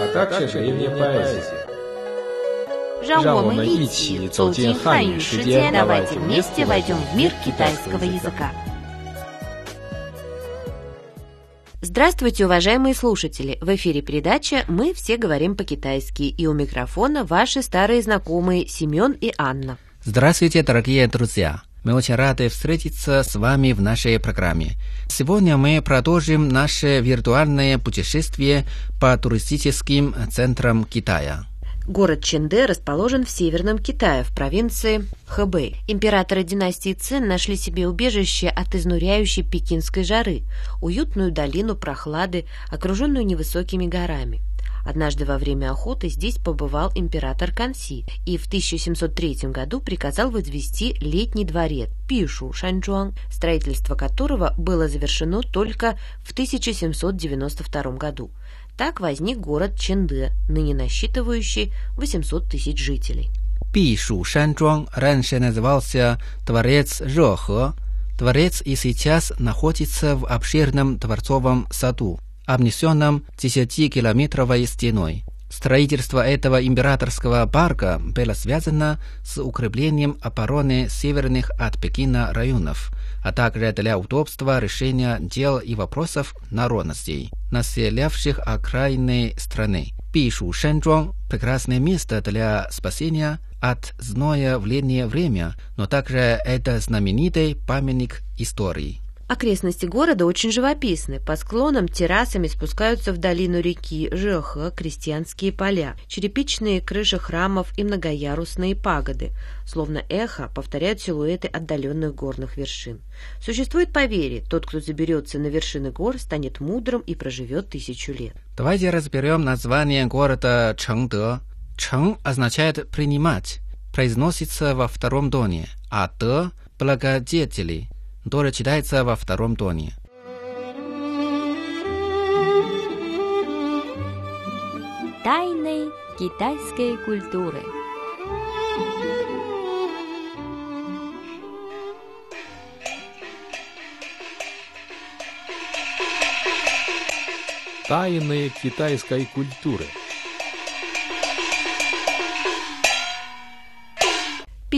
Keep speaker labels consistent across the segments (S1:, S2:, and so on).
S1: а также древняя поэзия.
S2: 让我
S1: 让我们
S2: 们一
S1: 一
S2: 起
S1: 起
S2: 走
S1: 走进
S2: 进汉语
S1: 汉语世
S2: 世界
S1: 界，
S2: давайте
S1: давайте
S2: вместе
S1: вместе
S2: войдем в мир китайского языка. Здравствуйте, уважаемые слушатели! В эфире передача «Мы все говорим по-китайски» и у микрофона ваши старые знакомые Семен и Анна.
S3: Здравствуйте, дорогие друзья! Мы очень рады встретиться с вами в нашей программе. Сегодня мы продолжим наше виртуальное путешествие по туристическим центрам Китая.
S2: Город Чэнде расположен в Северном Китае, в провинции Хэбэй. Императоры династии Цин нашли себе убежище от изнуряющей пекинской жары, уютную долину прохлады, окруженную невысокими горами. Однажды во время охоты здесь побывал император Канси и в 1703 году приказал возвести летний дворец Пишу Шанчжуан, строительство которого было завершено только в 1792 году. Так возник город Ченде, ныне насчитывающий 800 тысяч жителей.
S3: Пишу Шанчжуан раньше назывался Творец Жохо. Творец и сейчас находится в обширном дворцовом саду обнесенном 10-километровой стеной. Строительство этого императорского парка было связано с укреплением обороны северных от Пекина районов, а также для удобства решения дел и вопросов народностей, населявших окраины страны. Пишу Шэнчжуан – прекрасное место для спасения от зноя в летнее время, но также это знаменитый памятник истории.
S2: Окрестности города очень живописны. По склонам террасами спускаются в долину реки Жэхэ крестьянские поля, черепичные крыши храмов и многоярусные пагоды, словно эхо, повторяют силуэты отдаленных горных вершин. Существует поверье, тот, кто заберется на вершины гор, станет мудрым и проживет тысячу лет.
S3: Давайте разберем название города Чэнгдэ. Чэн означает «принимать», произносится во втором тоне, а «дэ» – «благодетели», тоже читается во втором тоне.
S4: Тайны китайской культуры.
S1: Тайны китайской культуры.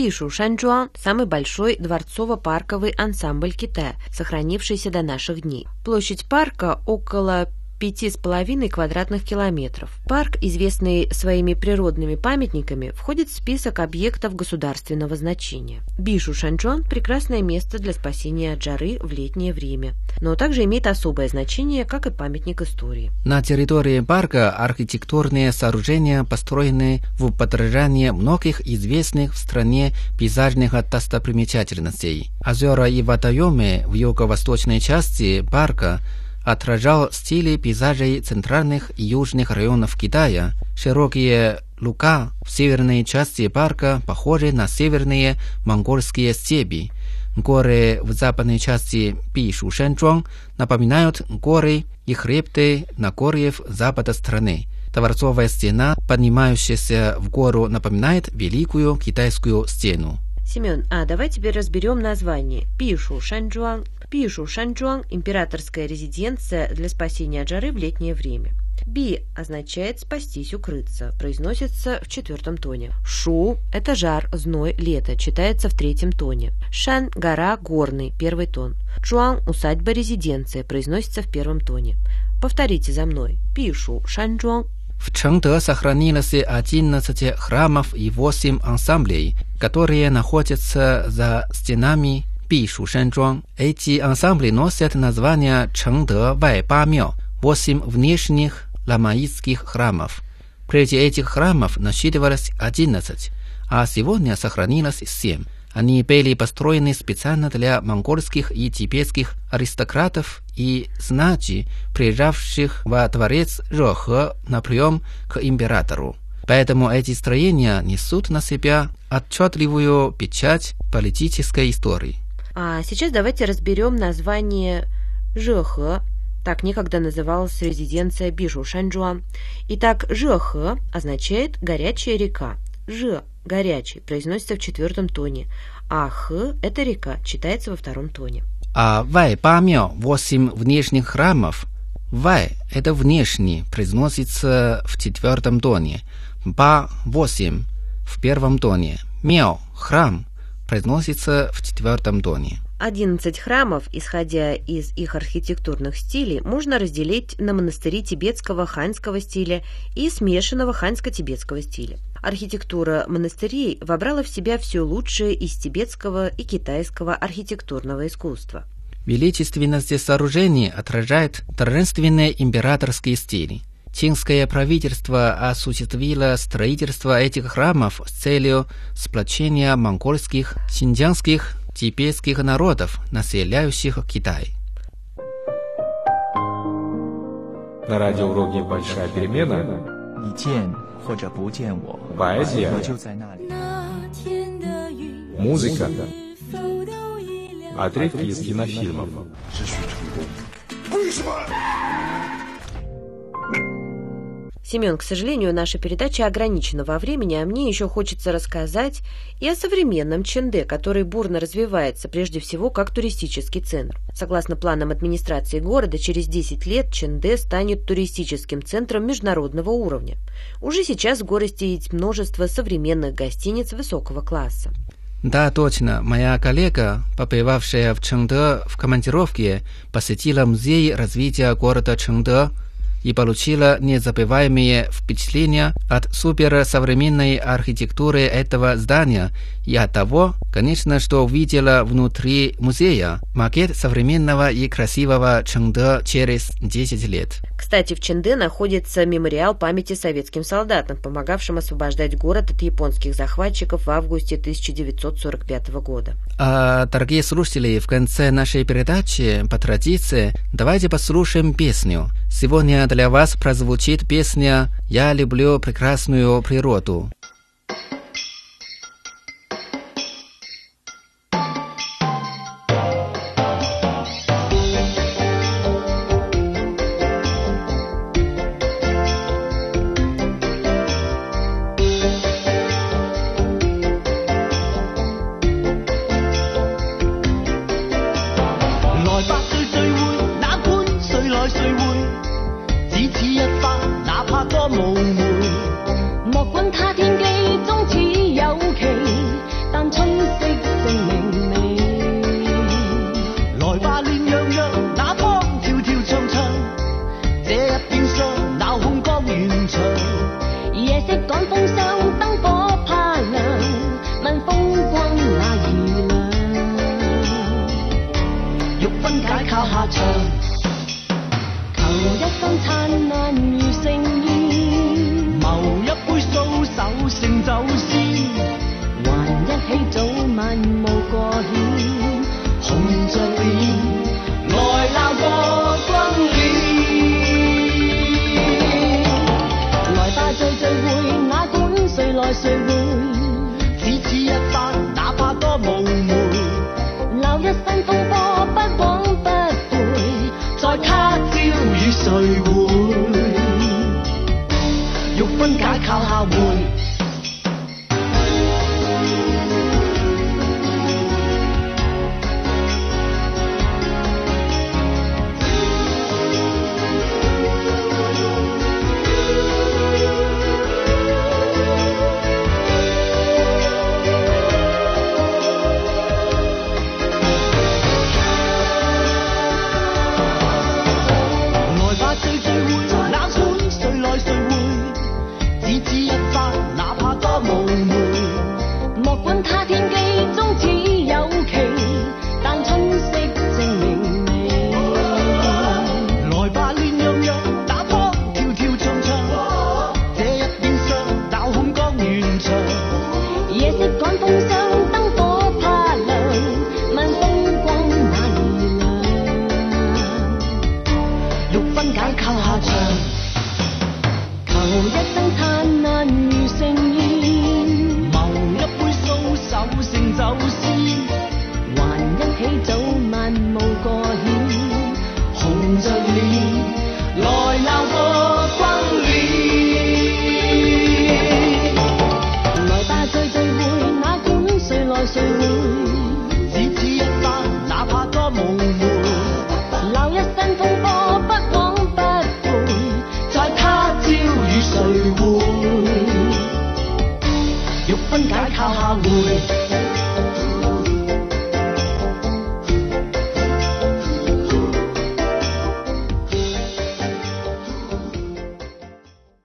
S2: Пишу Шанчжуан – самый большой дворцово-парковый ансамбль Китая, сохранившийся до наших дней. Площадь парка около пяти с половиной квадратных километров. Парк, известный своими природными памятниками, входит в список объектов государственного значения. Бишу Шанчжуан – прекрасное место для спасения от жары в летнее время, но также имеет особое значение, как и памятник истории.
S3: На территории парка архитектурные сооружения построены в подражание многих известных в стране пейзажных достопримечательностей. Озера и водоемы в юго-восточной части парка отражал стили пейзажей центральных и южных районов Китая. Широкие луга в северной части парка похожи на северные монгольские степи. Горы в западной части Пишушэнчжуан напоминают горы и хребты Нагорьев запада страны. Дворцовая стена, поднимающаяся в гору, напоминает Великую Китайскую стену.
S2: Семен, а давай теперь разберем название. Пишу Шанчжуан. Пишу Шанчжуан – императорская резиденция для спасения от жары в летнее время. Би означает «спастись, укрыться», произносится в четвертом тоне. Шу – это жар, зной, лето, читается в третьем тоне. Шан – гора, горный, первый тон. Чуан – усадьба, резиденция, произносится в первом тоне. Повторите за мной. Пишу Шанчжуан.
S3: В Чэнгдэ сохранилось 11 храмов и 8 ансамблей, которые находятся за стенами Бишушэнчжуан. Эти ансамбли носят название Чэнгдэ Вайба Мяо, 8 внешних ламаистских храмов. Прежде этих храмов насчитывалось 11, а сегодня сохранилось 7. Они были построены специально для монгольских и тибетских аристократов и знати, приезжавших во дворец Жохэ на прием к императору. Поэтому эти строения несут на себя отчетливую печать политической истории.
S2: А сейчас давайте разберем название Жэхэ. Так некогда называлась резиденция Бишу Шанчжуан. Итак, Жэхэ означает «горячая река». Ж – горячий, произносится в четвертом тоне, а Х – это река, читается во втором тоне.
S3: А Вай Памё – восемь внешних храмов. Вай – это внешний, произносится в четвертом тоне. Ба – восемь, в первом тоне. Мяо – храм, произносится в четвертом тоне.
S2: 11 храмов, исходя из их архитектурных стилей, можно разделить на монастыри тибетского ханьского стиля и смешанного ханьско-тибетского стиля. Архитектура монастырей вобрала в себя все лучшее из тибетского и китайского архитектурного искусства.
S3: Величественность сооружений отражает торжественные императорские стили. Чинское правительство осуществило строительство этих храмов с целью сплочения монгольских, синьцзянских, тибетских народов, населяющих Китай.
S1: На радиоуроке «Большая перемена»
S5: 你见或者不见我，
S1: поэзия,
S5: 我就在那里。
S1: музыка, отрывки из кинофильмов.
S2: Семен, к сожалению, наша передача ограничена во времени, а мне еще хочется рассказать и о современном Ченде, который бурно развивается, прежде всего, как туристический центр. Согласно планам администрации города, через 10 лет Ченде станет туристическим центром международного уровня. Уже сейчас в городе есть множество современных гостиниц высокого класса.
S3: Да, точно. Моя коллега, побывавшая в Чengде в командировке, посетила музей развития города Чengде и получила незабываемые впечатления от суперсовременной архитектуры этого здания и от того, конечно, что увидела внутри музея макет современного и красивого Чengде через 10 лет.
S2: Кстати, в Ченде находится мемориал памяти советским солдатам, помогавшим освобождать город от японских захватчиков в августе 1945 года.
S3: А, дорогие слушатели, в конце нашей передачи, по традиции, давайте послушаем песню. Сегодня для вас прозвучит песня «Я люблю прекрасную природу».
S6: 欲分解靠下場，
S7: 求一生灿烂如盛宴，
S6: 谋一杯素手勝酒仙，
S7: 还一起早晚無過險。
S6: 紅着臉來鬧個轟烈。
S7: 來吧聚聚会，哪管谁来谁回，
S6: I would.